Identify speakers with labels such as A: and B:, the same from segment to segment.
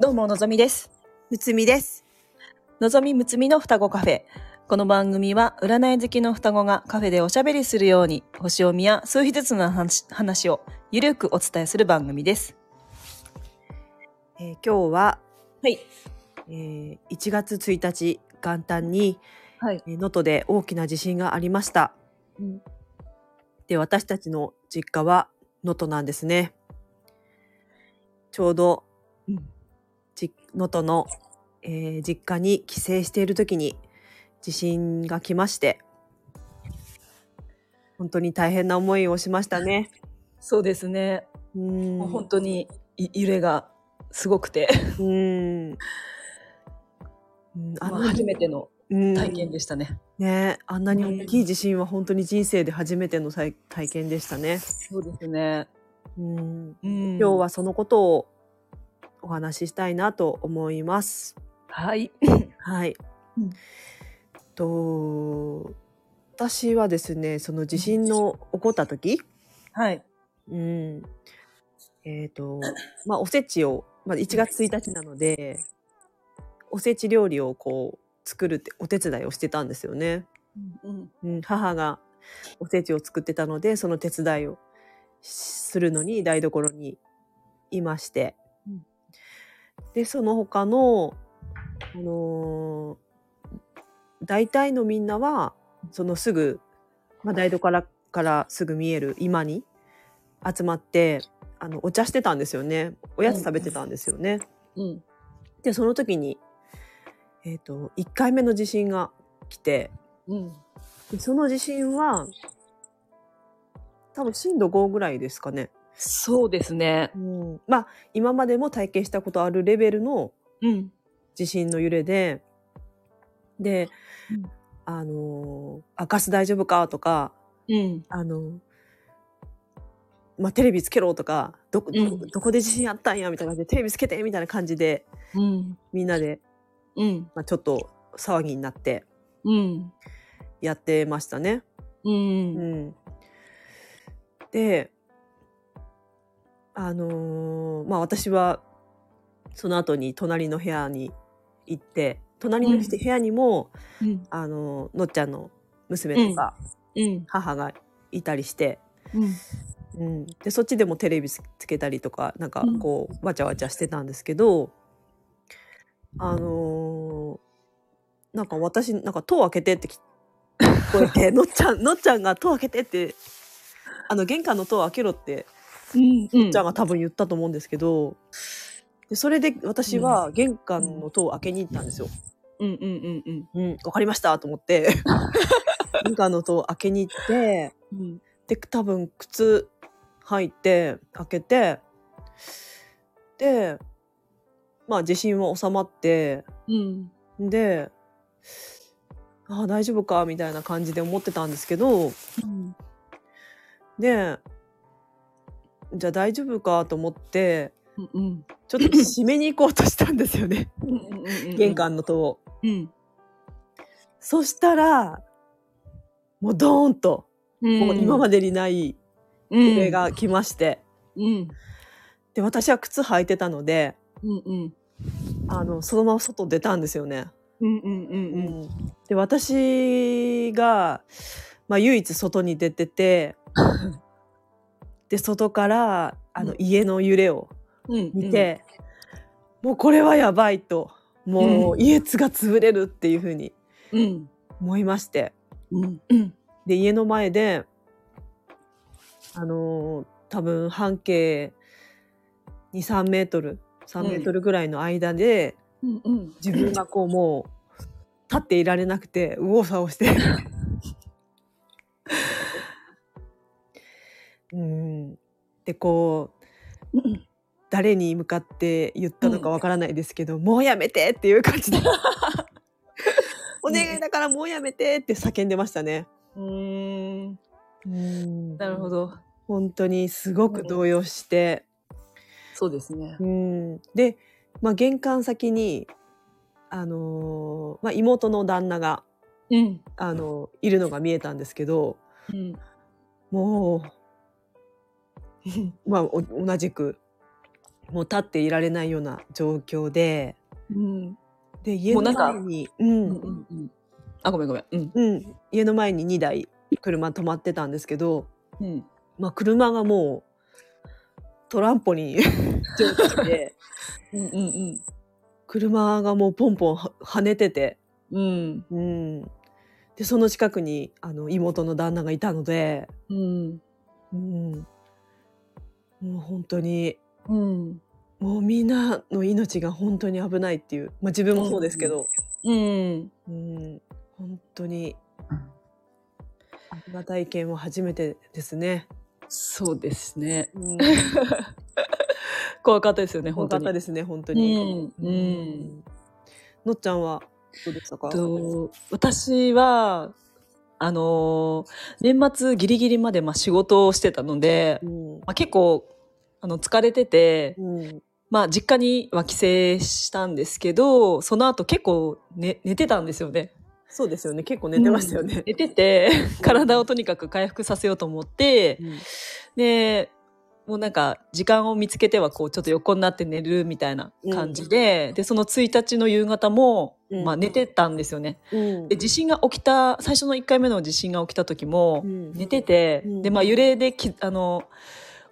A: どうものぞみです。
B: むつみです。
A: のぞみむつみの双子カフェ。この番組は占い好きの双子がカフェでおしゃべりするように星読みや数秘術の話話をゆるくお伝えする番組です。
B: えー今日は、
A: はい。
B: えー1月1日元旦に
A: はい。
B: えー能登で大きな地震がありました。で私たちの実家は能登なんですね。ちょうど
A: うん
B: じ能登の、えー実家に帰省している時に地震が来まして本当に大変な思いをしましたね。
A: そうですね。
B: うーん
A: 本当にい揺れがすごくて、
B: うーんうんあ
A: まあ初めての
B: うん
A: 体験でしたね。
B: ねあんなに大きい地震は本当に人生で初めての体体験でしたね。
A: そうですね。
B: うん、
A: うん、
B: 今日はそのことをお話ししたいなと思います。
A: はい。
B: はい。
A: うん
B: と私はですねその地震の起こった時、
A: はい。
B: うん、えっ、とまあおせちを、まあ、1月1日なのでおせち料理をこう作るってお手伝いをしてたんですよね。
A: うん。
B: うん、母がおせちを作ってたのでその手伝いをするのに台所にいまして、
A: うん
B: でその他の、あのー大体のみんなはそのすぐ、まあ、台所からすぐ見える今に集まってあのお茶してたんですよねおやつ食べてたんですよね。
A: うん。
B: でその時に、えー、と1回目の地震が来て
A: うん。
B: でその地震は多分震度5ぐらいですかね。
A: そうですね。
B: うん、まあ今までも体験したことあるレベルの
A: うん。
B: 地震の揺れでで、
A: うん
B: あのガス大丈夫か?」とか
A: うん。
B: あのまあ、テレビつけろとかどどどこで地震あったんやみたいな感じでテレビつけてみたいな感じで
A: うん。
B: みんなで、
A: うん。
B: まあ、ちょっと騒ぎになって
A: うん。
B: やってましたね。
A: うん。
B: うん、であのーまあ私はその後に隣の部屋に行って隣の部屋にも、
A: うん。
B: あのーのっちゃんの娘とか
A: うん。
B: 母がいたりして、
A: うん。
B: うん、でそっちでもテレビつつけたりとかなんか
A: うん
B: こうわちゃわちゃしてたんですけどあのーなんか私なんか戸を開けてって 聞こえてのっちゃんのっちゃんが戸を開けてってあの玄関の戸を開けろって
A: うん。
B: のっちゃんが多分言ったと思うんですけどでそれで私は玄関の戸を開けに行ったんですよ。
A: うん。うん。うん。
B: うん、わかりましたと思って 玄関の戸を開けに行って
A: うん。
B: で多分靴履いて開けてでまあ地震は収まって
A: うん。
B: でああ大丈夫かみたいな感じで思ってたんですけど
A: うん。
B: でじゃあ大丈夫かと思って
A: うん。
B: ちょっと閉めに行こうとしたんですよね
A: うん。
B: 玄。関の戸を。
A: うん。
B: そしたらもうドーンと、もう今ま
A: で。
B: でにない
A: うん。
B: 揺れ。が来まして、
A: うん。
B: で私は靴履いてたので
A: うん。うん。
B: あのそのまま外出たんですよね。
A: うん。うん。
B: で私が、まあ、唯一外に出てて で外からあの
A: うん
B: 家の揺れを
A: うん。
B: 見て、もうこれはやばいともう
A: うん
B: 家が潰れるっていうふうに
A: うん。
B: 思いまして
A: うん。うん。
B: で家の前であのー多分半径23メートル3メートルぐらいの間で、
A: うん。うん。
B: 自分がこうもう立っていられなくて右往左往して うんでこう
A: うん。
B: 誰に向かって言ったのかわからないですけど、もうやめてっていう感じで お願いだからもうやめてって叫んでましたね。
A: うん。
B: うん
A: なるほど。
B: 本当にすごく動揺して、
A: そうですね。
B: うん、で、まあ、玄関先に、あのーまあ、妹の旦那が、
A: うん。
B: あのいるのが見えたんですけど
A: うん。
B: もう、まあ、お同じくもう立っていられないような状況で、
A: うん。
B: で、家の前に、う、
A: うんんうんうん。あ、ごめんごめん。うん。
B: うん、家の前に2台車止まってたんですけど、
A: うん。
B: まあ車がもうトランポリン状態で、
A: うんうん
B: 車がもうポンポンは跳ねてて、
A: うん。
B: うん。で、その近くにあの妹の旦那がいたので、
A: うん。
B: うん。もう本当に、
A: うん。
B: もうみんなの命が本当に危ないっていう、まあ自分もそうですけど、
A: うん。
B: うん、本当に、あんな体験は初めてですね。
A: そうですね。
B: うん、
A: 怖かったですよね、
B: 怖
A: 本当に。
B: かったですね、本当に。
A: うん。うん。
B: のっちゃんはどうでしたか？
A: と私は、あのー年末ギリギリまでまあ仕事をしてたので、
B: うん
A: まあ、結構あの疲れてて、
B: うん
A: まあ実家には帰省したんですけど、その後結構寝寝てたんですよね。
B: そうですよね。結構寝てましたよね。
A: 寝てて、体をとにかく回復させようと思って、
B: うん
A: で、もうなんか時間を見つけてはこうちょっと横になって寝るみたいな感じで、で、その1日の夕方も、
B: うん。
A: まあ寝てたんですよね。
B: うん。
A: で、地震が起きた、最初の1回目の地震が起きた時も
B: うん。
A: 寝てて、
B: うん。
A: で、まあ揺れでき、あの、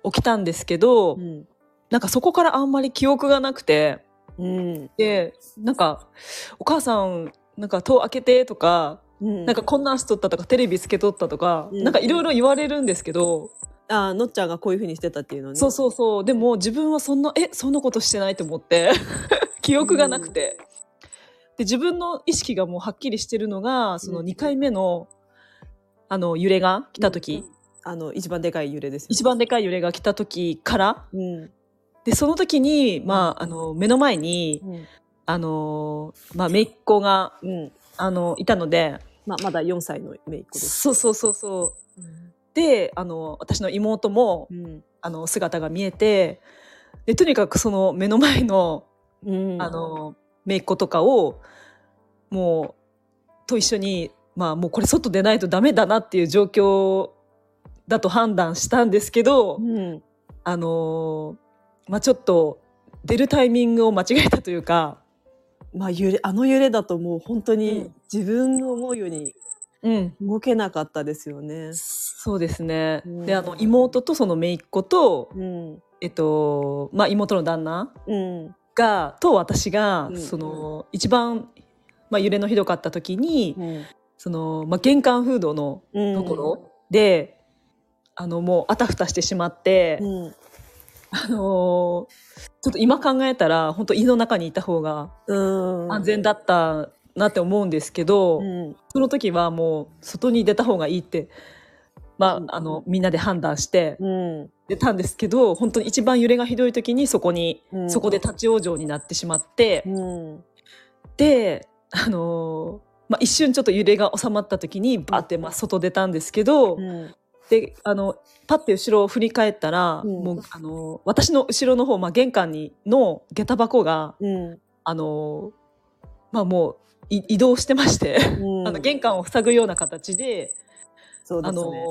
A: 起きたんですけど、
B: うん。
A: なんかそこからあんまり記憶がなくて、
B: うん。
A: で、なんか、お母さん、なんか戸開けてとか、
B: うん。
A: なんかこんなんしとったとか、テレビつけとったとか、
B: うん。
A: なんかいろいろ言われるんですけど、
B: あーのっちゃんがこういうふうにしてたっていうのね。
A: そうそうそう。でも自分はそんな、え、そんなことしてないと思って、記憶がなくて。で、自分の意識がもうはっきりしてるのが、その
B: うん
A: 2回目の、あの、揺れが来た時、
B: あの、一番でかい揺れですよね。
A: 一番でかい揺れが来た時から、
B: うん。
A: で、その時に、まあ、あの、目の前に、
B: うん。
A: あの、まあ、姪っ子が、
B: うん。
A: あの、いたので、
B: まあ、まだ4歳の姪っ子です。
A: そうそうそうそう。
B: うん。
A: で、あの、私の妹も、
B: うん。
A: あの、姿が見えて、で、とにかくその目の前の、
B: うん。
A: あ、の、姪っ子とかを、もう、と一緒に、まあ、もうこれ外出ないとダメだなっていう状況だと判断したんですけど、
B: うん。
A: あの、まあ、ちょっと、出るタイミングを間違えたというか、
B: まあ、揺れ、あの揺れだともう本当
A: う
B: に
A: ん
B: 自分の思うように
A: うん。
B: 動けなかったですよね。
A: そうですね。
B: うん
A: で、あの、妹とその姪っ子と、
B: うん。
A: えっと、まあ、妹の旦那
B: うん。
A: が、と私が、
B: うん
A: その、一番、まあ、揺れのひどかった時に、
B: うん。
A: その、まあ、玄関フードの
B: うん。
A: ところで、あの、もう、あたふたしてしまって、
B: うん。
A: あのーちょっと今考えたら、本当家の中にいた方が
B: うん。
A: 安全だったなって思うんですけど、
B: うん。
A: その時はもう、外に出た方がいいって、ま
B: うん
A: あ、あの、みんなで判断して
B: うん。
A: 出たんですけど、本当に一番揺れがひどい時にそこに、
B: うん
A: そこで立ち往生になってしまって、
B: うん。
A: で、あのーまあ、一瞬ちょっと揺れが収まった時に、バーって、まあ、外出たんですけど、
B: うん。
A: で、あの、パッて後ろを振り返ったら、
B: うん
A: もう、あの、私の後ろの方、まあ、玄関に、の下駄箱が、
B: うん。
A: あの、まあ、もう、い移動してまして、
B: うん。
A: あの、玄関を塞ぐような形で、
B: うですね。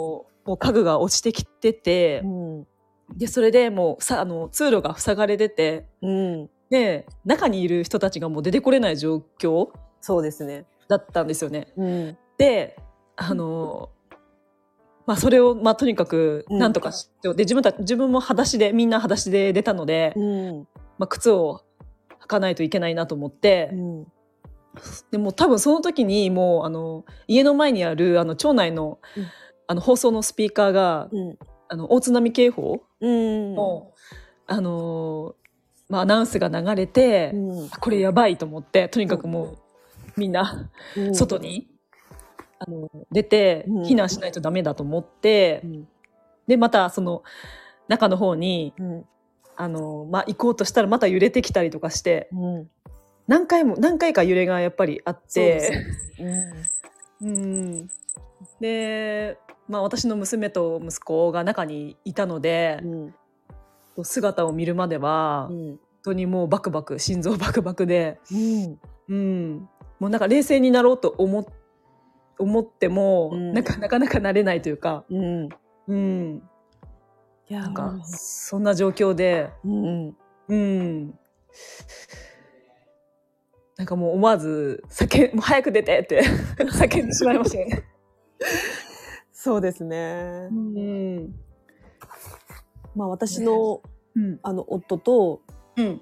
A: もう家具が落ちてきてて
B: う、ん。
A: で、それでもう、さ、あの、通路が塞がれてて、
B: うん。
A: で、中にいる人たちがもう出てこれない状況
B: そうですね。
A: だったんですよね。
B: うん。
A: で、あの、まあ、それを、まあ、とにかく、
B: うん
A: なんとかしよう。で、自分た、自分も裸足で、みんな裸足で出たので、
B: うん。
A: まあ、靴を履かないといけないなと思って、
B: うん。
A: でも多分その時にもう、あの、家の前にある、あの、町内の、
B: うん
A: あの、放送のスピーカーが、
B: うん。
A: あの、大津波警報
B: うん。
A: の、あの、まあ、アナウンスが流れて、
B: うん。
A: これやばいと思って、とにかくもう、みんな、
B: うん
A: 外に、あの、出て、
B: うん
A: 避難しないとダメだと思って、
B: うん。
A: で、また、その、中の方に、
B: うん。
A: あの、まあ、行こうとしたらまた揺れてきたりとかして、
B: うん。
A: 何回も、何回か揺れがやっぱりあって、
B: ね
A: うん。で、まあ、私の娘と息子が中にいたので
B: う、ん。
A: 姿を見るまでは、本
B: うん。
A: 当にもうバクバク、心臓バクバクで、
B: うん。
A: うん。もうなんか冷静になろうと思っ思っても、
B: うん
A: なんかなかなかなれないというか、
B: うん。
A: うん。
B: いや
A: なんか、そんな状況で、
B: うん。
A: うん。なんかもう思わず、叫ん、もう早く出てって 叫んでしまいましたよね。
B: そうですね。
A: うん。
B: まあ私の、
A: うん。
B: あの、夫と、
A: うん。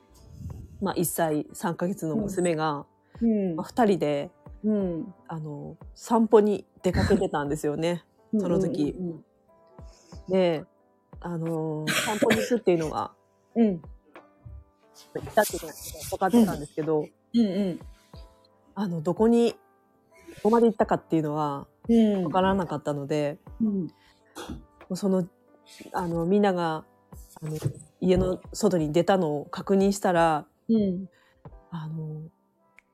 B: まあ1歳3ヶ月の娘が、
A: うん
B: まあ、2人で、
A: うん。
B: あの、散歩に出かけてたんですよね。その時
A: うん
B: で、あの、散歩に行くっていうのが、
A: うん。
B: 行ったっていうのが分かってたんですけど、
A: うんうん。
B: あの、どこに、どこまで行ったかっていうのは
A: うん。
B: 分からなかったので、
A: うん。
B: その、あの、みんなが、あの、家の外に出たのを確認したら、
A: うん。
B: あの、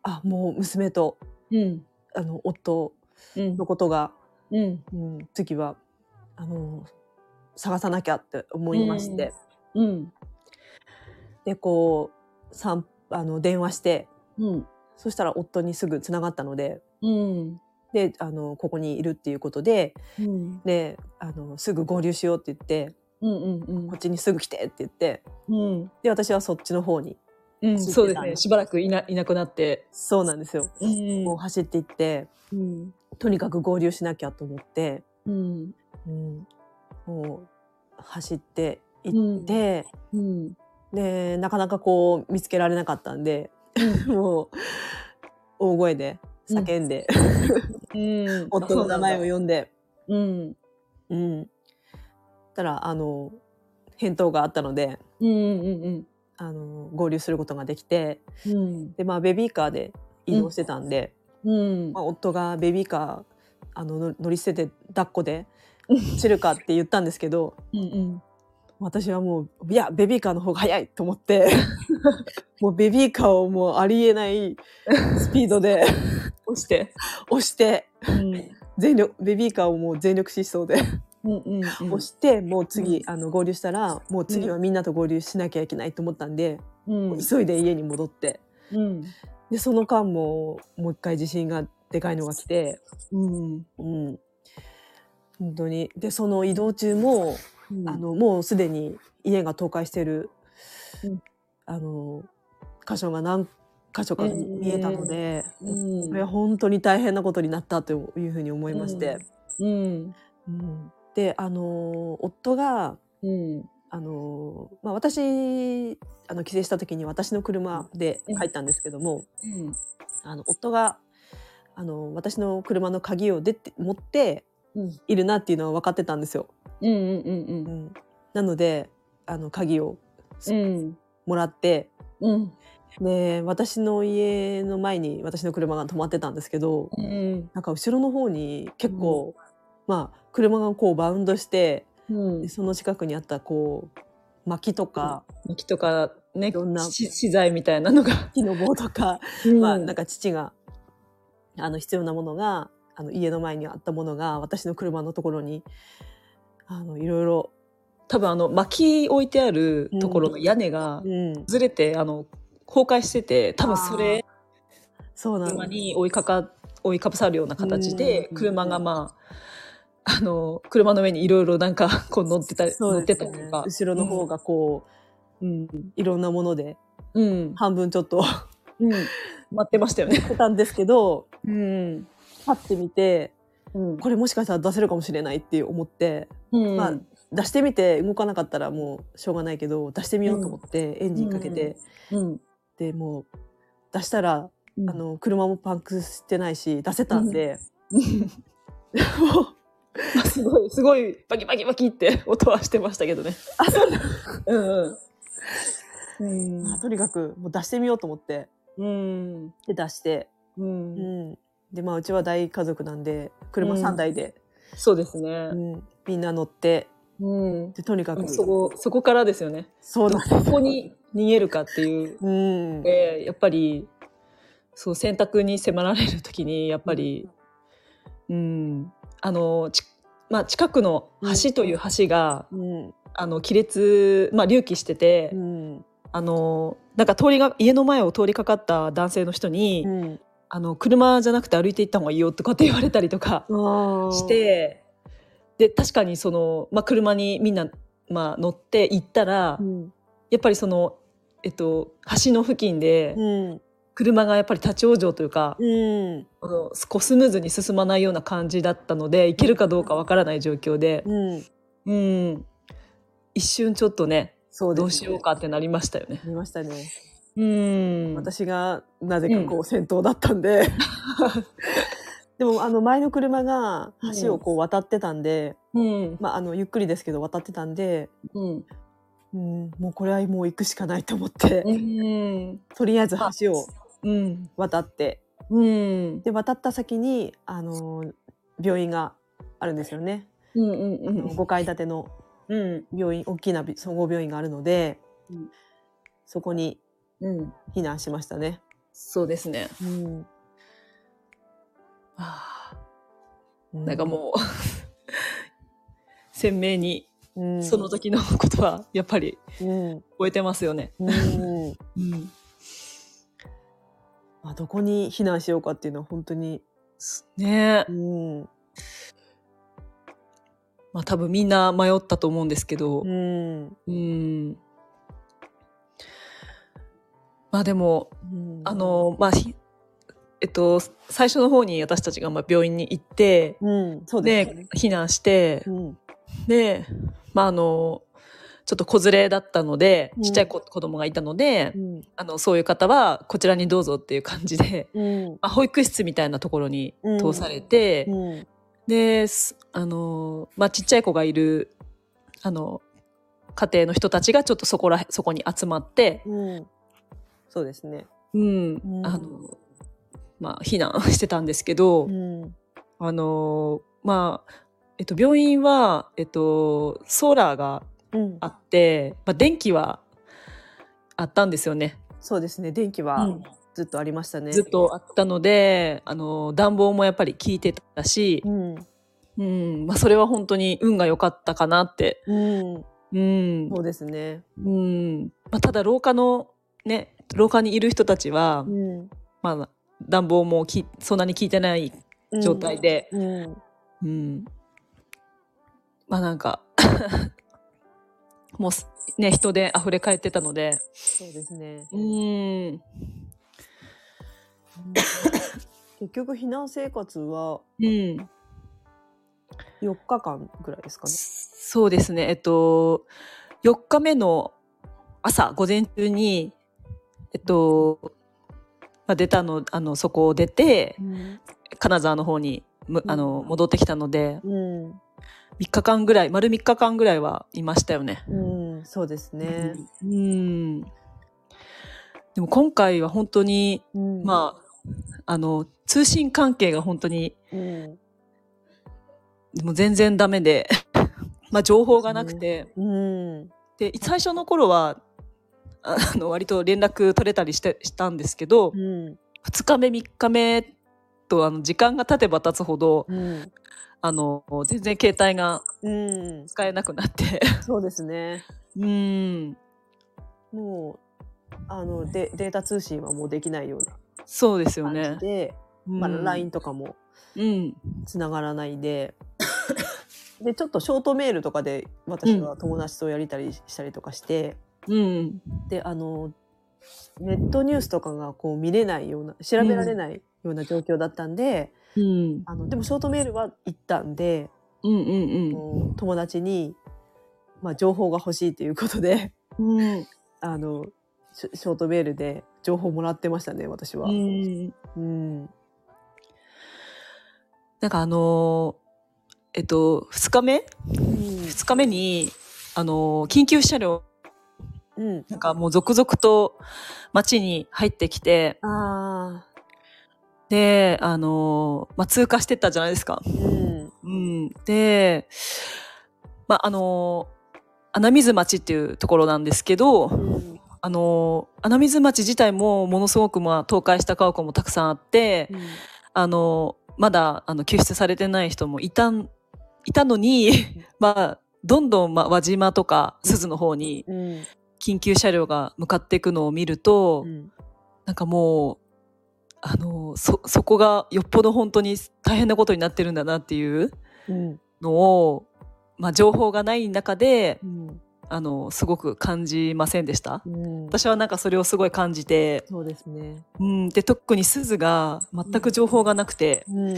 B: あ、もう娘と、
A: うん。
B: あの、夫
A: うん
B: のことが、
A: うん。
B: うん、次は、あの、探さなきゃって思いまして、
A: うん。
B: で、こう、さん、あの、電話して、
A: うん。
B: そしたら夫にすぐ繋がったので、
A: うん。
B: で、あの、ここにいるっていうことで、
A: うん。
B: で、あの、すぐ合流しようって言って、
A: うん。うん
B: こっちにすぐ来てって言って、
A: うん。
B: で、私はそっちの方に、
A: うん。そうですね。しばらくいな、いなくなって。
B: そうなんですよ。
A: うん
B: もう走っていって、
A: うん。
B: とにかく合流しなきゃと思って、
A: うん。
B: うん、もう走って行って、
A: うん。
B: で、なかなかこう見つけられなかったんで、もう大声で叫んで、
A: うん。
B: 夫の名前を呼んで、
A: うん。
B: うん。たら、あの、返答があったので、
A: うん。うん。
B: あの、合流することができて、
A: うん。
B: で、まあ、ベビーカーで移動してたんで、
A: うん。
B: まあ、夫がベビーカー、あの、の乗り捨てて抱っこで、散るかって言ったんですけど、
A: うん。
B: 私はもう、いや、ベビーカーの方が早いと思って、もうベビーカーをもうありえないスピードで
A: 押して。
B: 押して、
A: うん。
B: 全力、ベビーカーをもう全力疾走で
A: うん。うん。
B: 押して、もう次、
A: うん
B: あの、合流したら、もう次はみんなと合流しなきゃいけないと思ったんで、
A: うん。
B: 急いで家に戻って、
A: うん。
B: で、その間も、もう一回地震がでかいのが来て、
A: うん。
B: うん。本当に。で、その移動中も、あ、の、もうすでに家が倒壊してる、
A: うん
B: あの、箇所が何箇所か見えたので、
A: うん。
B: これは本当に大変なことになったというふうに思いまして。
A: うん。
B: うんで、あの、夫が、
A: うん。
B: あの、まあ、私、あの、帰省した時に私の車で入ったんですけども、
A: うん。
B: あの、夫が、あの、私の車の鍵を出て、持って
A: うん。
B: いるなっていうのは分かってたんですよ。
A: うん。うん。
B: うん、なので、あの、鍵を
A: うん。
B: もらって、
A: うん。
B: で、私の家の前に私の車が止まってたんですけど、
A: うん。
B: なんか後ろの方に結構、まあ、車がこうバウンドして、
A: うん
B: で。その近くにあったこう、薪とか、
A: 木とかね、
B: いろんな
A: し資材みたいなのが。
B: 木の棒とか、まあ、なんか父が、あの、必要なものが、あの、家の前にあったものが、私の車のところに、あの、いろいろ、
A: 多分あの、薪置いてあるところの屋根が
B: うん、
A: ずれて、あの、崩壊してて、多分それ、
B: そうなん
A: 車に追いかか、追いかぶさるような形で、
B: うん
A: 車がまあ、あの、車の上にいろいろなんか、こう乗ってたり、乗ってたりとか。
B: 後ろの方がこう、
A: うん。
B: いろんなもので、
A: うん。
B: 半分ちょっと
A: うん。待ってましたよね。
B: たんですけど、
A: うん。
B: パッて見て、
A: うん。
B: これもしかしたら出せるかもしれないって思って、
A: うん。
B: まあ出してみて動かなかったらもうしょうがないけど、出してみようと思ってエンジンかけて、
A: うん。
B: で、もう出したら、
A: うん
B: あ、の、車もパンクしてないし、出せたんで、もう
A: すごい、すごい、バキバキバキって 音はしてましたけどね。
B: あ、そうだ。
A: うんうん。
B: まあとにかくもう出してみようと思って、
A: うん。
B: で出して、
A: う。
B: うんん。で、まあうちは大家族なんで、車3台で、
A: そうです
B: う
A: ね。
B: んみんな乗って、
A: うん。
B: で、とにかく、
A: そこ、そこからですよね。
B: そうなんです。
A: ここに逃げるかっていう。
B: うん。
A: で、やっぱり、そう、選択に迫られるときに、やっぱり、うん、あの、ちまあ、近くの橋という橋が、
B: うん。
A: あの、亀裂、まあ、隆起してて、
B: うん。
A: あの、なんか通りが、家の前を通りかかった男性の人に、
B: うん。
A: あの、車じゃなくて歩いて行った方がいいよとかって言われたりとか
B: あ
A: し、て、で、確かにその、まあ、車にみんな、まあ、乗って行ったら、
B: うん。
A: やっぱりその、えっと、橋の付近で
B: うん。
A: 車がやっぱり立ち往生というか、
B: うん。
A: あのスムーズに進まないような感じだったので行けるかどうかわからない状況で、
B: うん。
A: うん、一瞬ちょっとね
B: そうね。
A: どうしようかってなりましたよね。
B: ありましたね。
A: うん、
B: 私がなぜかこう先頭だったんで。でもあの前の車が橋をこう渡ってたんで、
A: うん。
B: まああのゆっくりですけど渡ってたんで、
A: うん。
B: うん、もうこれはもう行くしかないと思って、
A: うん。
B: とりあえず橋を
A: うん。
B: 渡って、
A: うん。
B: で渡った先にあの病院があるんですよね。
A: うんうん
B: あの5階建ての
A: うん。
B: 病院大きな総合病院があるので、
A: うん。
B: そこに
A: うん。
B: 避難しましたね。
A: そうですね。
B: うん、
A: あーなんかもう 鮮明に
B: うん、
A: その時のことはやっぱり
B: うん、
A: 覚えてますよね。
B: うん、
A: うん。
B: まあどこに避難しようかっていうのは本当に、
A: ね。え
B: うん、
A: まあ多分みんな迷ったと思うんですけど。
B: う、ん、
A: うん。まあでも、
B: うん。
A: あ、の、まあ、ひえっと、最初の方に私たちがまあ病院に行って、
B: うん、そうでね。、
A: 避難して
B: う、ん、
A: で、まああの、ちょっと子連れだったので、
B: うん。
A: ちっちゃい子,、子供がいたので
B: う、ん、
A: あの、そういう方はこちらにどうぞっていう感じで、
B: うん、
A: まあ、保育室みたいなところに
B: うん
A: 通されて、
B: うん、
A: で、すあの、まあ、ちっちゃい子がいる、あの、家庭の人たちがちょっとそこら、そこに集まって、
B: うん、そうですね。
A: うん、
B: うん
A: あの、まあ、避難してたんですけど、
B: うん、
A: あの、まあ、えっと、病院は、えっと、ソーラーが
B: うん
A: あ、って、まあ、電気はあったんですよね。
B: そうですね。電気
A: う
B: は
A: ん
B: ずっとありましたね。
A: ずっとあったので、あの、暖房もやっぱり効いてたし
B: う、ん、
A: うん、まあ、それは本当に運が良かったかなって、
B: うん、
A: うん、
B: そうですね。
A: うん。まあ、ただ廊下の、ね、廊下にいる人たちは、
B: うん、
A: まあ、暖房もきそんなに効いてない状態で、
B: うん、
A: うん。まあなんか、もうすね、人で溢れ返ってたので、
B: そうですね。
A: うん。
B: 結局避難生活は
A: うん。
B: 4日間ぐらいですかね。
A: そうですね。えっと、4日目の朝、午前中に、えっと、まあ、出たの、あの、そこを出て、
B: うん、
A: 金沢の方に、むあの、戻ってきたので、
B: うん、
A: 3日間ぐらい、丸3日間ぐらいはいましたよね。
B: うん、そうですね。
A: うん。でも今回は本当に、
B: うん、
A: まあ、あの、通信関係が本当に、
B: うん、
A: もう全然ダメで、まあ情報がなくて、
B: うん、
A: で、最初の頃は、ああの、割と連絡取れたりして、したんですけど
B: う、ん、
A: 2日目、3日目と、あの、時間が経てば経つほど、
B: うん、
A: あの、全然携帯が
B: うん、
A: 使えなくなって、
B: そうですね。
A: うん、
B: もう、あの、でデータ通信はもうできないような
A: そうですよ
B: 感じ
A: ね。
B: で、まあ、
A: うん
B: LINE とかも
A: うん、
B: つながらないで、で、ちょっとショートメールとかで私は友達とやりたりしたりとかして、
A: うん、
B: で、あの、ネットニュースとかがこう見れないような、調べられないような状況だったんで、
A: うん、
B: あの、でもショートメールは行ったんで、
A: うん、うん、
B: もう友達に、まあ、情報が欲しいということで、
A: うん、うん、
B: あの、ショートメールで情報もらってましたね、私は。
A: うん。
B: うん。
A: なんかあのーえっと、2日目 ?2 日目に、あのー緊急車両、
B: うん。
A: なんかもう続々と街に入ってきて、
B: ああ。
A: で、あのーまあ、通過してったじゃないですか。
B: うん。
A: うん。で、まあ、あのー穴水町っていうところなんですけど、
B: うん。
A: あのー穴水町自体もものすごくまあ倒壊した家屋もたくさんあって、あの、まだ、あの、救出されてない人もいたん、いたのに、まあ、どんどん、まあ、輪島とか鈴の方に
B: うん。
A: 緊急車両が向かっていくのを見ると、
B: うん。
A: なんかもう、あの、そ、そこがよっぽど本当に大変なことになってるんだなっていう
B: うん。
A: のを、まあ、情報がない中で
B: う、ん。
A: あの、すごく感じませんでした
B: うん。
A: 私はなんかそれをすごい感じて、
B: そうですね。
A: うん、で特に鈴が全く情報がなくて、
B: うん。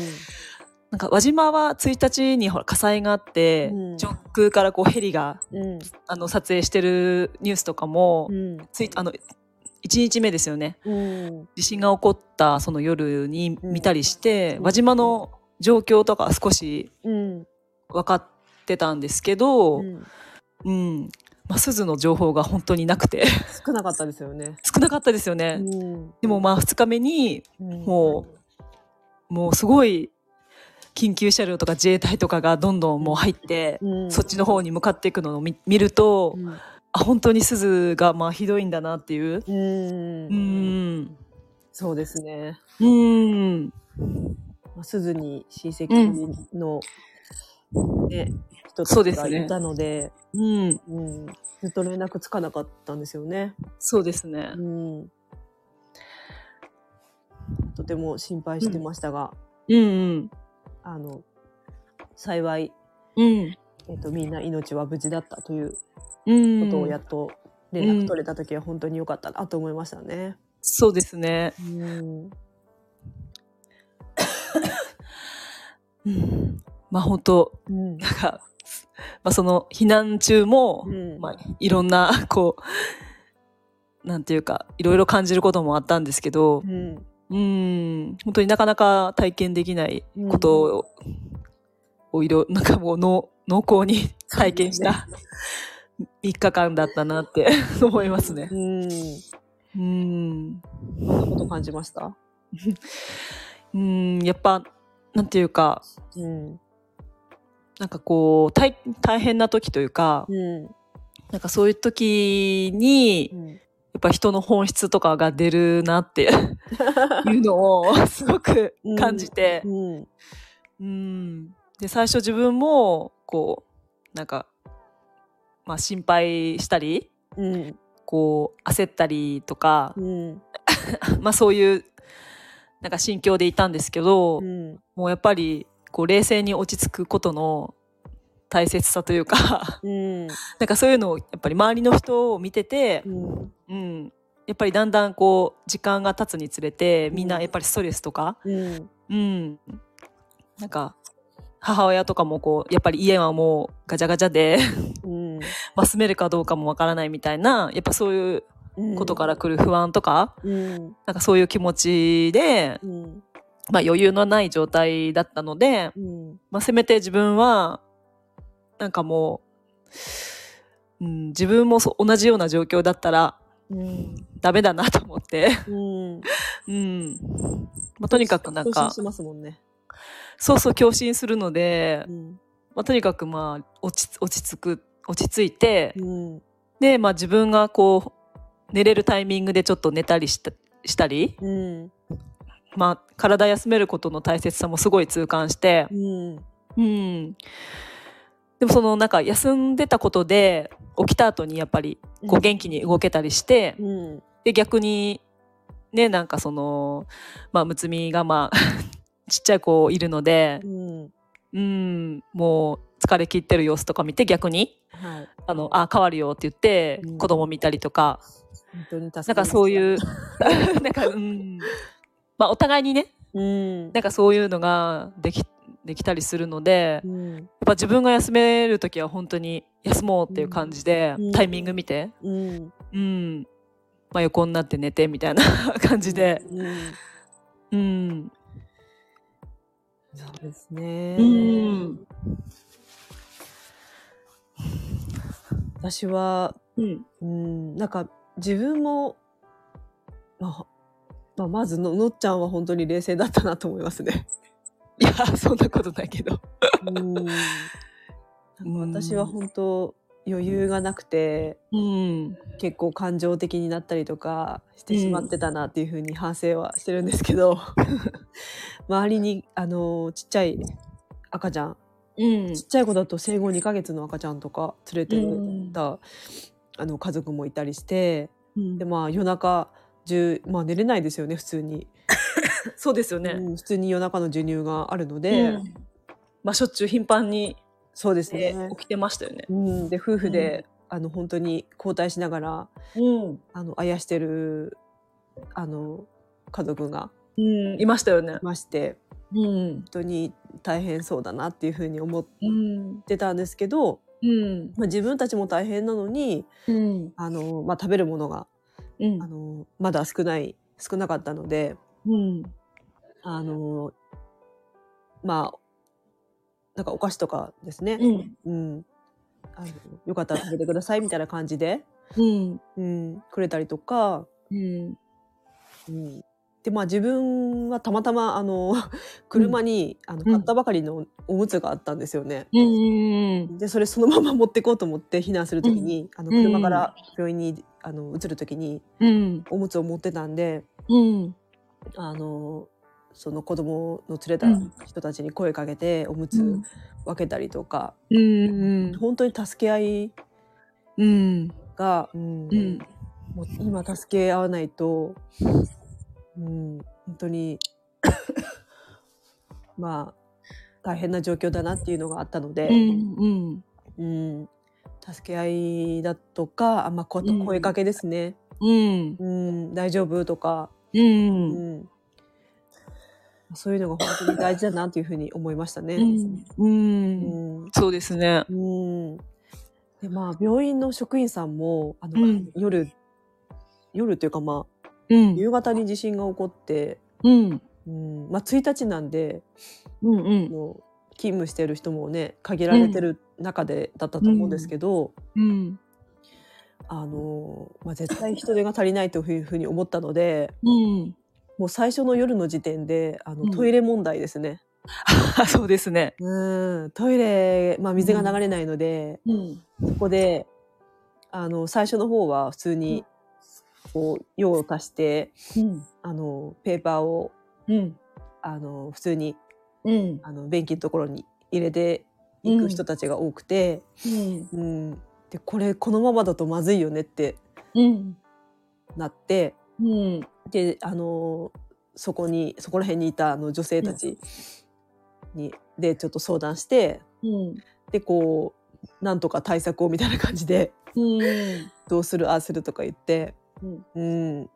A: なんか輪島は1日にほら火災があって、
B: うん
A: 上空からこうヘリが
B: うん。
A: あの撮影してるニュースとかも、
B: うん。
A: ついあの1日目ですよね
B: うん。
A: 地震が起こったその夜に見たりして、
B: うん
A: 輪島の状況とか少し
B: うん。
A: 分かってたんですけど、
B: うん
A: うんまあ、鈴の情報が本当になくて
B: 少なかったですよね。
A: 少なかったですよね。
B: うん。
A: でもまあ2日目に
B: うん
A: ももうすごい緊急車両とか自衛隊とかがどんどんもう入って、
B: うん、
A: そっちの方に向かっていくのを見見ると、
B: うん。
A: あ本当に鈴がまあひどいんだなっていう。
B: うん
A: うん
B: そうですね。
A: うん
B: まあ、鈴に親戚の、ね、人
A: そうですね
B: たちがいたので、
A: うん
B: うん、ずっと連絡つかなかったんですよね。
A: そうですね
B: う。ん。とても心配してましたが、
A: うんうん
B: あの、幸い、
A: うん
B: えっ、と、みんな命は無事だったという
A: うん
B: ことをやっと連絡取れた時は本当に良かったなと思いましたね。
A: そうですね。
B: うん。
A: う んまあ本当
B: うん。
A: なんか、まあ、その避難中も、
B: うん
A: まあ、いろんなこうなんていうかいろいろ感じることもあったんですけど
B: うん。
A: うん本当になかなか体験できないことを,、をいろなんかもう濃濃厚に体験した3日間だったなって 思いますね。
B: うん。
A: うん
B: どんなこと感じました？
A: うんやっぱなんていうか
B: うん。
A: なんかこう大大変な時というか
B: うん。
A: なんかそういう時に
B: うん。
A: やっぱ人の本質とかが出るなって いうのをすごく感じて、
B: うん。
A: うん、で最初自分もこうなんか、まあ、心配したり
B: うん。
A: こう焦ったりとか、
B: うん。
A: まあそういうなんか心境でいたんですけど、
B: うん。
A: もうやっぱりこう冷静に落ち着くことの大切さというか
B: うん。
A: なんかそういうのをやっぱり周りの人を見てて、
B: うん。
A: うん、やっぱりだんだんこう時間が経つにつれてみんなやっぱりストレスとか、
B: うん。
A: うん、なんか母親とかもこうやっぱり家はもうガチャガチャで、
B: うん。
A: まあ、住めるかどうかもわからないみたいなやっぱそういう
B: うん。
A: ことから来る不安とか、
B: うん。
A: なんかそういう気持ちで、
B: うん。
A: まあ、余裕のない状態だったので、
B: うん。
A: まあ、せめて自分はなんかもう、うん、自分も同じような状況だったら
B: うん。
A: ダメだなと思って、
B: うん。
A: うんまあ、とにかくなんか
B: しますもんね。
A: そうそう共振するので、
B: うん。
A: まあ、とにかくまあ落ち落ち着く落ち着いて、
B: うん。
A: で、まあ、自分がこう寝れるタイミングでちょっと寝たりしたしたり、
B: うん。
A: まあ、体休めることの大切さもすごい痛感して
B: う、ん。
A: うん、でもそのなんか休んでたことで起きた後にやっぱりこう元気に動けたりして、
B: うん。
A: で逆にねなんかそのまあむつみがまあ ちっちゃい子いるので
B: うん。
A: うんもう疲れ切ってる様子とか見て逆に
B: はい。
A: あのあ変わるよって言って
B: うん
A: 子供見たりとか、
B: 本当に
A: なんかそう
B: う。
A: い うなんかうんまあお互いにね
B: うん。
A: なんかそういうのができできたりするので、やっ
B: うん。
A: ぱ自分が休める時は本当に休もうっていう感じで、
B: うん
A: タイミング見て、
B: うん。
A: うんまあ、横になって寝てみたいな 感じで、
B: うん。
A: うん、
B: そうですね。
A: うん
B: 私は、
A: うん、
B: うん、なんか自分も、まあ、まあ、まずののっちゃんは本当に冷静だったなと思いますね。
A: いやそんなことないけど、
B: 私は本当余裕がなくて
A: うん、
B: 結構感情的になったりとかしてしまってたなっていうふうに反省はしてるんですけど、周りにあのちっちゃい赤ちゃん
A: うん。
B: ちっちゃい子だと生後2ヶ月の赤ちゃんとか連れてた、あの家族もいたりして
A: うん。
B: でまあ夜中中、まあ、寝れないですよね普通に、
A: そうですよね、
B: うん普通に夜中の授乳があるの
A: で、
B: で、
A: まあしょっちゅう頻繁に、
B: そうです
A: え
B: ね、
A: 起きてましたよね。
B: うん、で夫婦で、あの本当に交代しながら
A: うん。
B: あのあやしてるあの家族が
A: うん。いましたよね
B: い。まして
A: うん。
B: 本当に大変そうだなっていうふうに思っ
A: うん。
B: てたんですけど、
A: うん。
B: まあ、自分たちも大変なのに
A: うん。
B: あの、まあ、食べるものが
A: うん
B: あ。のまだ少ない少なかったので
A: うん。
B: あのまあなんかお菓子とかですね、
A: うん。
B: うん、あのよかったら食べてくださいみたいな感じで、
A: うん。
B: うん、くれたりとか、
A: うん。
B: うん、でまあ自分はたまたまあの車に、あの買ったばかりのおむつがあったんですよね。
A: うん。
B: でそれそのまま持ってこうと思って避難する時に、あの
A: うん
B: 車から病院にあの移る時に
A: うん。
B: おむつを持ってたんで
A: うん。
B: あのその子供の連れた
A: うん
B: 人たちに声かけておむつ分けたりとか、
A: うん。
B: 本当に助け合い
A: うん。
B: が、うん
A: うん。
B: もう今助け合わないと、うん、本当に まあ大変な状況だなっていうのがあったので、
A: うん。
B: うん助け合いだとかあ、まあ、声かけですね、
A: うん。
B: うん大丈夫とか、
A: う。
B: うんん、そういうのが本当に大事だなというふうに思いましたね。
A: うん。
B: う
A: うん。
B: ん
A: そうですね。
B: うんでまあ病院の職員さんもあの、
A: うん
B: 夜夜というかまあ
A: うん。
B: 夕方に地震が起こって、
A: うん。
B: うんまあ、1日なんで
A: うん。うん。
B: もう勤務してる人もね限られてる中でだったと思うんですけど、
A: うん。
B: あのまあ、絶対人手が足りないというふうに思ったので
A: うん。
B: もう最初の夜の時点であの
A: うん
B: トイレ問題ですね。
A: あ、そうですね。
B: うんトイレ、まあ、水が流れないので、
A: うん。
B: そこであの最初の方は普通にこう用を足して
A: うん。
B: あのペーパーを
A: うん。
B: あの普通に
A: うん。
B: あの便器のところに入れていく人たちが多くて、
A: うん。
B: うんでこれこのままだとまずいよねって
A: うん。
B: なって
A: うん。
B: であのそこにそこら辺にいたあの女性たちに、でちょっと相談して
A: うん。
B: でこうなんとか対策をみたいな感じで
A: うん。
B: どうするああするとか言って、
A: うん
B: うん、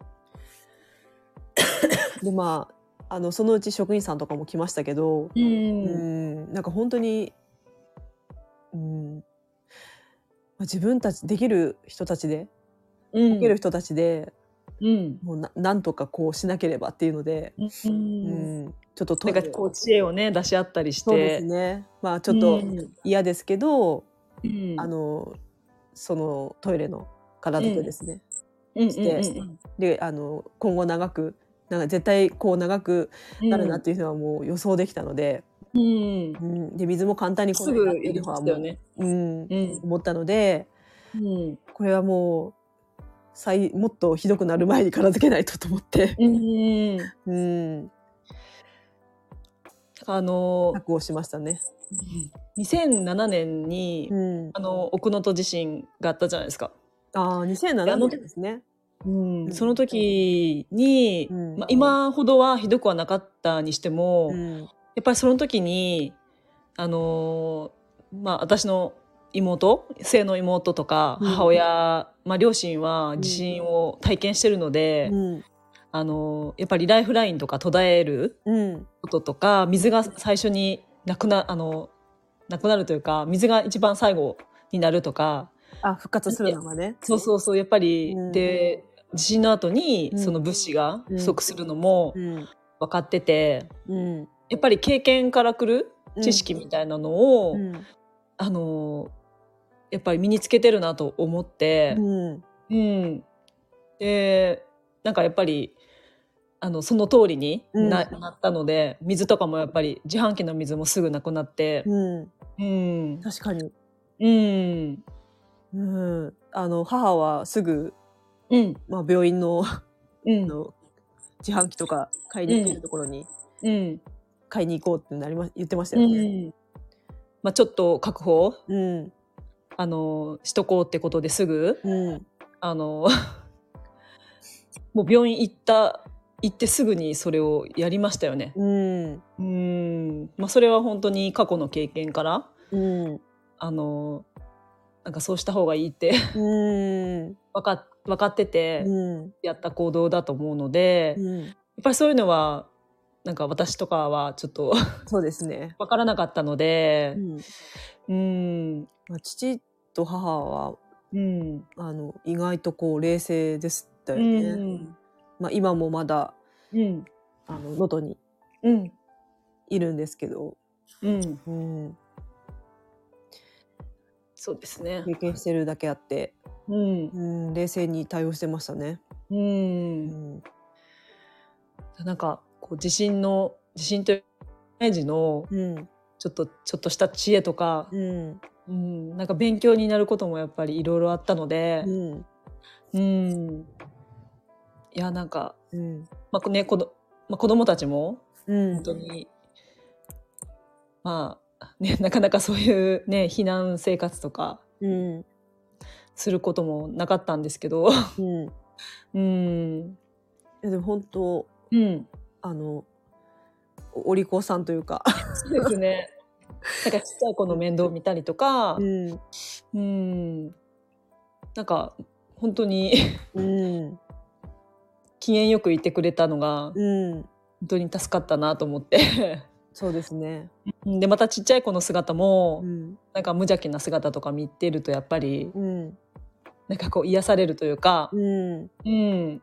B: でまああのそのうち職員さんとかも来ましたけど、
A: う。
B: うんん、なんか本当に、うんまあ、自分たちできる人たちで
A: うん。
B: できる人たちで
A: うん。
B: もうななんとかこうしなければっていうので、
A: う。
B: うんん、ちょっとトイレ
A: なんかこう知恵をね出し合ったりして。
B: そうですねまあちょっと
A: うん
B: 嫌ですけど、
A: うん。
B: あのそのトイレの片付けですね。
A: うん、
B: して
A: うん
B: であの今後長くなんか絶対こう長く
A: うん、
B: なるなっていうのはもう予想できたので、
A: うん。
B: うん、で水も簡単に来
A: す
B: ないなっていうのはもう、
A: ね。
B: うん、
A: うん。
B: 思ったので
A: うん。
B: これはもう最もっとひどくなる前に片付けないとと思って、
A: うん。
B: うん、
A: あの、
B: 策をしましたね。
A: 2007年に、
B: うん、
A: あの、奥能登地震があったじゃないですか。
B: ああ2007年ですね。
A: うん、その時に、
B: うん
A: まあ、今ほどはひどくはなかったにしても、
B: うん
A: やっぱりその時にあのーまあ私の妹生の妹とか
B: うん。
A: 母親、まあ、両親は地震を体験してるので、
B: うん。
A: あのーやっぱりライフラインとか途絶える
B: うん。
A: こととか水が最初になくなあのなくなるというか水が一番最後になるとか
B: あ復活するのがね。
A: そうそうそうやっぱり、
B: うん。
A: で地震の後に
B: うん。
A: その物資が不足するのも
B: うん。
A: 分かってて、
B: うん
A: やっぱり経験からくる知識みたいなのを、
B: うん。
A: あのやっぱり身につけてるなと思って。
B: う、ん。
A: うん。でなんかやっぱりあのその通りにな,、
B: うん。
A: なったので水とかもやっぱり自販機の水もすぐなくなって、
B: うん。
A: うん。
B: 確かに、
A: うん。
B: うん、あの母はすぐ、
A: うん。
B: まあ、病院の
A: うん。
B: あの自販機とか買いに行けるところに
A: うん
B: 買いに行こうってなりま言ってました
A: う
B: よね。
A: んまあ、ちょっと確保
B: うん
A: あのしとこうってことですぐ
B: うん
A: あの もう病院行った行ってすぐにそれをやりましたよね。
B: うん
A: うんまあ、それは本当に過去の経験から
B: うん
A: あのなんかそうした方がいいって
B: うん。
A: 分か分かってて
B: うん。
A: やった行動だと思うので、やっ
B: うん。
A: ぱりそういうのはなんか私とかはちょっと
B: そうですね。
A: 分からなかったので
B: う、ん。
A: うん、
B: まあ、父と母は、
A: うん、
B: あの、意外とこう、冷静でした
A: う
B: よね。
A: ん、
B: まあ、今もまだ、
A: うん、
B: あの、能登に
A: うん、
B: いるんですけど、
A: うん、
B: うん。
A: そうですね。
B: 経験してるだけあって、
A: うん、
B: うん、冷静に対応してましたね。
A: う、
B: うんん。
A: なんかこう地震の地震というイメージの
B: うん。
A: ちょっとちょっとした知恵とか、
B: うん。
A: うん、なんか勉強になることもやっぱりいろいろあったので
B: う、ん。
A: うん、いやなんか
B: うん。
A: まあね子ど、まあ、子供たちも
B: うん。
A: 本当に、まあね なかなかそういうね避難生活とか
B: うん。
A: することもなかったんですけど、
B: うん。
A: うん、
B: でも本当、
A: うん、
B: あの、おお利口さんというか、
A: そうですね。なんかちっちゃい子の面倒を見たりとか
B: う、ん。
A: うん、なんか本当に
B: うん。
A: 機嫌よくいてくれたのが
B: うん。
A: 本当に助かったなと思って。
B: そうですね。
A: でまたちっちゃい子の姿も、
B: うん。
A: なんか無邪気な姿とか見てるとやっぱり
B: うん。
A: なんかこう癒されるというか、
B: うん。
A: うん、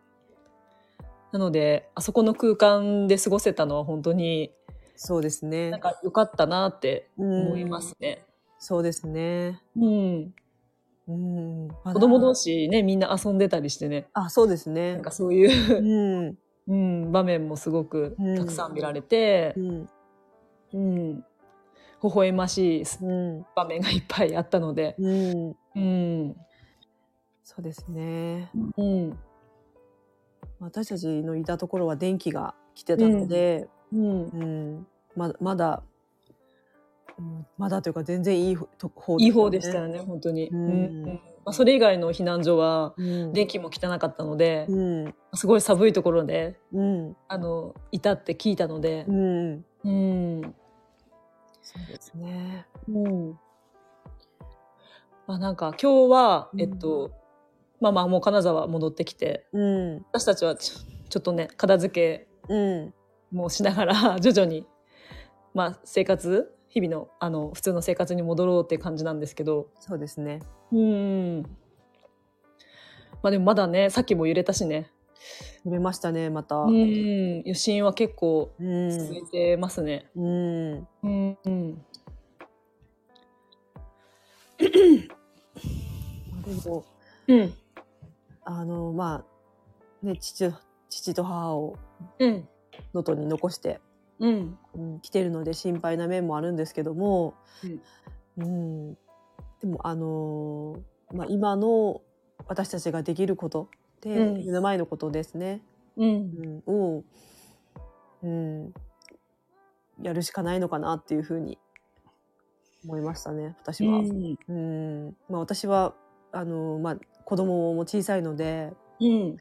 A: なのであそこの空間で過ごせたのは本当に
B: そうですね。
A: なんか良かったなって
B: うん
A: 思いますね。
B: そうですね。
A: うん、
B: うん。
A: 子供同士ねみんな遊んでたりしてね
B: あ、そうです
A: な
B: ね
A: ん。かそういう
B: うん。
A: うん、場面もすごく
B: うん
A: たくさん見られて
B: う、ん。
A: うん、微笑ましい
B: うん。
A: 場面がいっぱいあったので、
B: うん。
A: うん、
B: そうですね。
A: うん、
B: 私たちのいたところは電気が来てたので、
A: うん、
B: うん。まだ、まだ、うんまだというか全然いいと方
A: いい方でしたよね、本当に。
B: う
A: うんんまあ、それ以外の避難所は
B: うん。
A: 電気も汚かったので、
B: うん。
A: すごい寒いところで
B: うん。
A: あのいたって聞いたので
B: う、ん。
A: うん、
B: そうですね。
A: うん。まあなんか今日は、
B: うん
A: えっと、まあまあもう金沢戻ってきて、
B: うん。
A: 私たちはちょっとね、片付け
B: うん。
A: もしながら 徐々に、まあ生活、日々のあの普通の生活に戻ろうって感じなんですけど、
B: そうですね。
A: うん。まあでもまだね、さっきも揺れたしね、
B: 売れましたね、また。
A: う
B: うん。
A: ん、余震は結構続いてますね。
B: うん。
A: うん、うん。うん、
B: あの、まあ、ね、父、父と母を
A: うん、
B: 能登に残して、
A: うん、
B: うん、来てるので心配な面もあるんですけども、うん。でも、あのーまあ、今の私たちができることで、
A: うん
B: 目の前のことですね。
A: うん、
B: うん、を、うん、やるしかないのかなっていうふうに思いましたね、私は。
A: うん、
B: うん、まあ、私は、あの、まあ、子供も小さいので、
A: うん、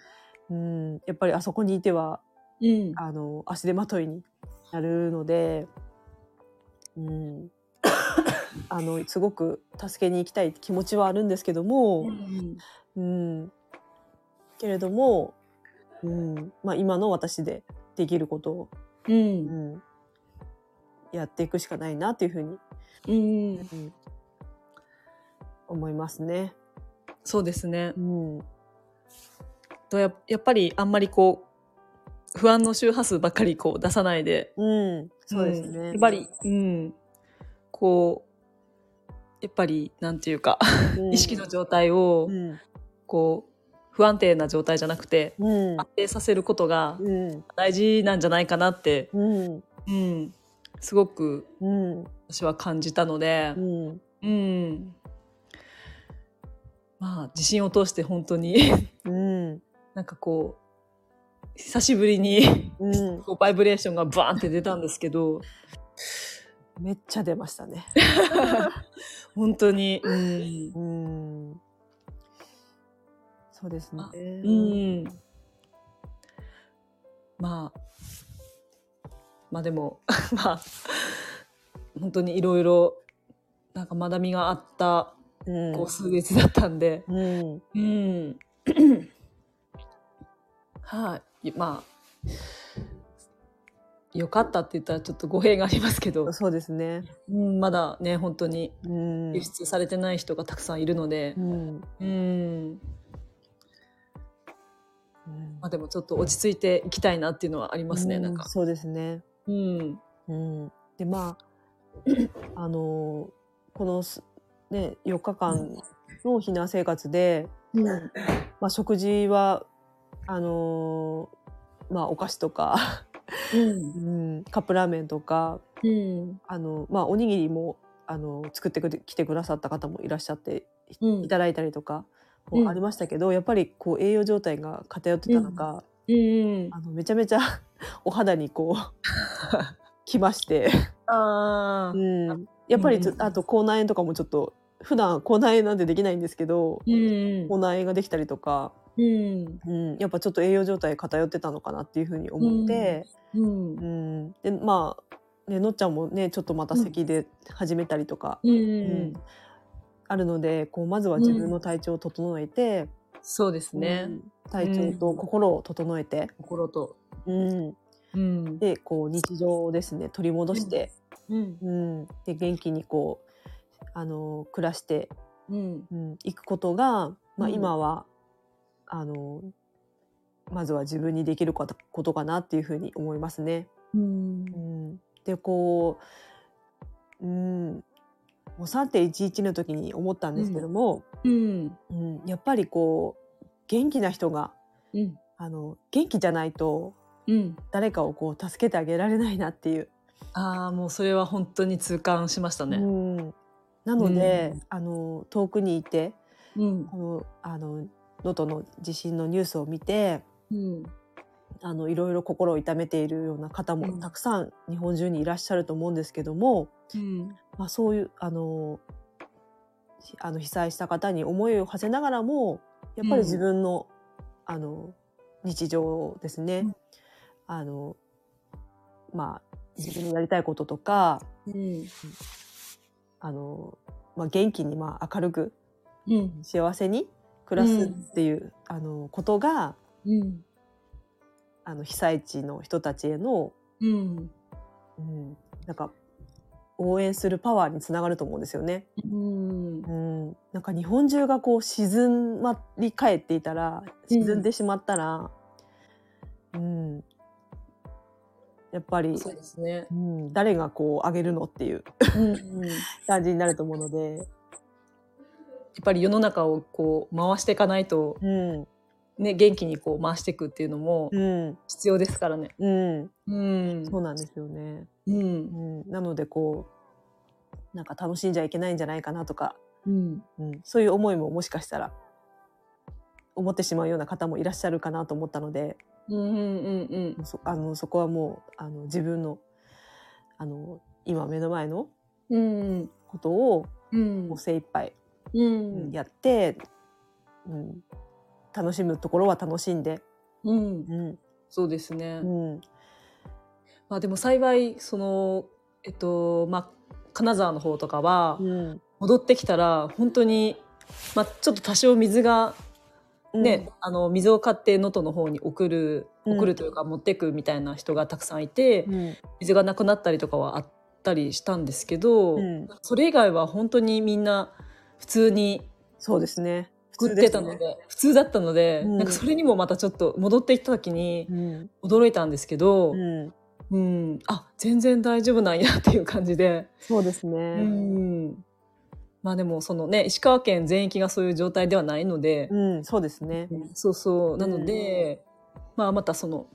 B: うん、やっぱりあそこにいては、
A: うん、
B: あの、足手まといになるので、うん、あの、すごく助けに行きたい気持ちはあるんですけども、うん、けれども、うん、まあ、今の私でできることを、
A: う、
B: うんん、やっていくしかないなっていうふうに、
A: うん、
B: うん、思いますね。
A: そうですね。
B: う。ん、
A: とややっぱりあんまりこう不安の周波数ばっかりこう出さないで、
B: うん、そうですね。
A: ん。やっぱり、うん、こうやっぱりなんていうか、
B: うん、
A: 意識の状態を
B: うん、
A: こう不安定な状態じゃなくて
B: うん、
A: 安定させることが
B: うん、
A: 大事なんじゃないかなって、
B: うん、
A: うん、すごく
B: うん、
A: 私は感じたので
B: う、ん、
A: うん、まあ地震を通して本当に
B: うん、
A: なんかこう久しぶりに
B: うん、
A: こうバイブレーションがバーンって出たんですけど
B: めっちゃ出ましたね。
A: 本当に、うん。
B: うん、そうですね。
A: あ。うん、まあまあでも まあ本当にいろいろなんか学びがあった
B: うん
A: こう数日だったんで。
B: うん
A: うん。はい。まあ、よかったって言ったらちょっと語弊がありますけど、
B: そうですね。
A: うん、まだね、本当に
B: うん
A: 輸出されてない人がたくさんいるので
B: う、ん
A: うん。まあでもちょっと落ち着いていきたいなっていうのはありますね、なんか。
B: うんそうですね。
A: うん。
B: うん、でまあ あのこのすね4日間の避難生活で、
A: うん。
B: まあ、食事はあのまあお菓子とか、
A: うん
B: う。ん、カップラーメンとか
A: うん。
B: あの、まあ、おにぎりもあの作ってくれ来てくださった方もいらっしゃって
A: うん
B: いただいたりとか
A: うん
B: もありましたけど、やっぱりこう栄養状態が偏ってたのか、
A: うん。
B: あのめちゃめちゃ お肌にこう きまして。
A: ああ
B: う。ん、やっぱりあと口内炎とかもちょっと普段口内炎なんてできないんですけど、
A: うん。
B: 口内炎ができたりとか、
A: うん。
B: うん、やっぱちょっと栄養状態偏ってたのかなっていうふうに思って、
A: うん
B: う。んでまあ、ね、のっちゃんもねちょっとまた咳で始めたりとか、
A: う
B: うん
A: ん。
B: あるのでこうまずは自分の体調を整えて、
A: そうですね。
B: うん体調と心を整えて、
A: 心と。
B: うん
A: うん。
B: でこう日常をですね取り戻して、
A: うん。
B: うんで元気にこうあの暮らして
A: うん。
B: うん、行くことが、まあ、
A: うん
B: 今は、あのまずは自分にできることかなっていうふうに思いますね。
A: うん
B: うん、でこう、うん、もう3.11の時に思ったんですけども、
A: うん。
B: うんやっぱりこう元気な人が
A: うん。
B: あの元気じゃないと
A: うん。
B: 誰かをこう助けてあげられないなっていう。
A: ああ、もうそれは本当に痛感しました
B: う
A: ね。
B: ん、なので、
A: うん
B: あの遠くにいて
A: うん。
B: このあの能登の地震のニュースを見て
A: うん。
B: あのいろいろ心を痛めているような方も
A: うん
B: たくさん日本中にいらっしゃると思うんですけども、
A: うん。
B: まあ、そういうあのひあの被災した方に思いを馳せながらもやっぱり自分の,、あの日常ですね、
A: うん
B: あのまあ自分のやりたいこととか
A: うん。
B: あの、まあ、元気に、まあ、明るく
A: うん。
B: 幸せに暮らすっていう、あのことが
A: うん。
B: あの被災地の人たちへの
A: うん。
B: うん、なんか応援するパワーにつながると思うんですよね。
A: うん。
B: うん、なんか日本中がこう沈まり返っていたら沈んでしまったら、うんやっぱり、
A: そうですね。
B: うん、誰がこう上げるのっていう 感じになると思うので、
A: ぱり世の中をこう回していかないと、
B: うん
A: ね、元気にこう回していくっていうのも
B: うん
A: 必要ですからね。
B: うん、
A: うん。
B: そうなんですよね。
A: う。
B: うんん、なのでこうなんか楽しんじゃいけないんじゃないかなとか、
A: うん。
B: うん、そういう思いももしかしたら思ってしまうような方もいらっしゃるかなと思ったので
A: うん。うん。うん。
B: そあのそこはもうあの自分のあの今目の前の
A: うん。
B: ことを
A: うん
B: もう。精一杯
A: うん。
B: やって、うん、楽しむところは楽しんで、
A: うん。
B: うん
A: そうですね。
B: うん
A: まあでも幸い、その、えっと、まあ、金沢の方とかは
B: う、ん
A: 戻ってきたら、本当に、まあちょっと多少水が、ね、あの、水を買って能登の方に送る、
B: うん。
A: 送るというか持ってくみたいな人がたくさんいて、
B: うん。
A: 水がなくなったりとかはあったりしたんですけど、
B: うん。
A: それ以外は本当にみんな普通に
B: そうですね。
A: 作ってたので、
B: 普通すね
A: 普通だったので、
B: うん。
A: なんかそれにもまたちょっと戻ってきた時に
B: うん。
A: 驚いたんですけど、
B: うん。
A: うん、あ全然大丈夫なんやっていう感じで、
B: そうです
A: う
B: ね
A: ん、まあでもそのね石川県全域がそういう状態ではないので、
B: うんそうですね。
A: そうそう。なので、まあまたその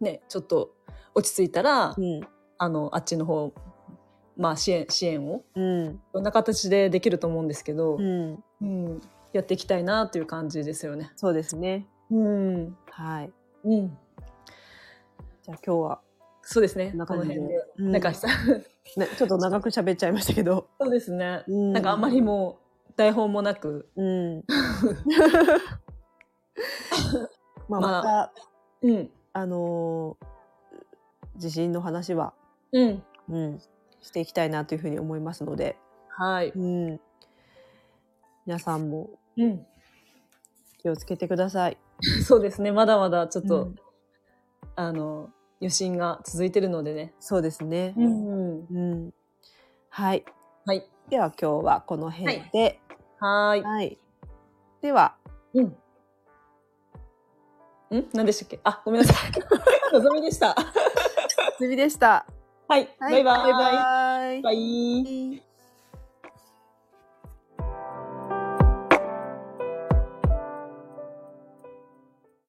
A: ねちょっと落ち着いたら、
B: うん。
A: あのあっちの方まあ支援支援を
B: うん。
A: いろんな形でできると思うんですけど、
B: うん。
A: うんやっていきたいなという感じですよね。
B: そうですね。
A: うん、
B: はい。
A: うん、
B: じゃあ今日は
A: そうですね。
B: こ
A: の辺で。
B: うん。
A: 中井さん。
B: ねちょっと長く喋っちゃいましたけど
A: そうですね。
B: うん
A: なんかあんまりもう台本もなく。
B: うん まあ
A: ま
B: ま
A: あ
B: た
A: うん。
B: あのー地震の話は、
A: うん。
B: うん、していきたいなというふうに思いますので、
A: はい。
B: うん、皆さんも
A: うん。
B: 気をつけてください。
A: そうですね。まだまだちょっと、
B: うん
A: あの、余震が続いてるのでね。
B: そうですね。
A: ん。
B: うん。はい。
A: はい。
B: では今日はこの辺で。
A: はーい。
B: はい。では、
A: うん。ん？何でしたっけ？あ、ごめんなさい。のぞみでした。
B: つみでした。
A: はい。
B: はい
A: バイバイ。
B: バイバイ
A: バイ。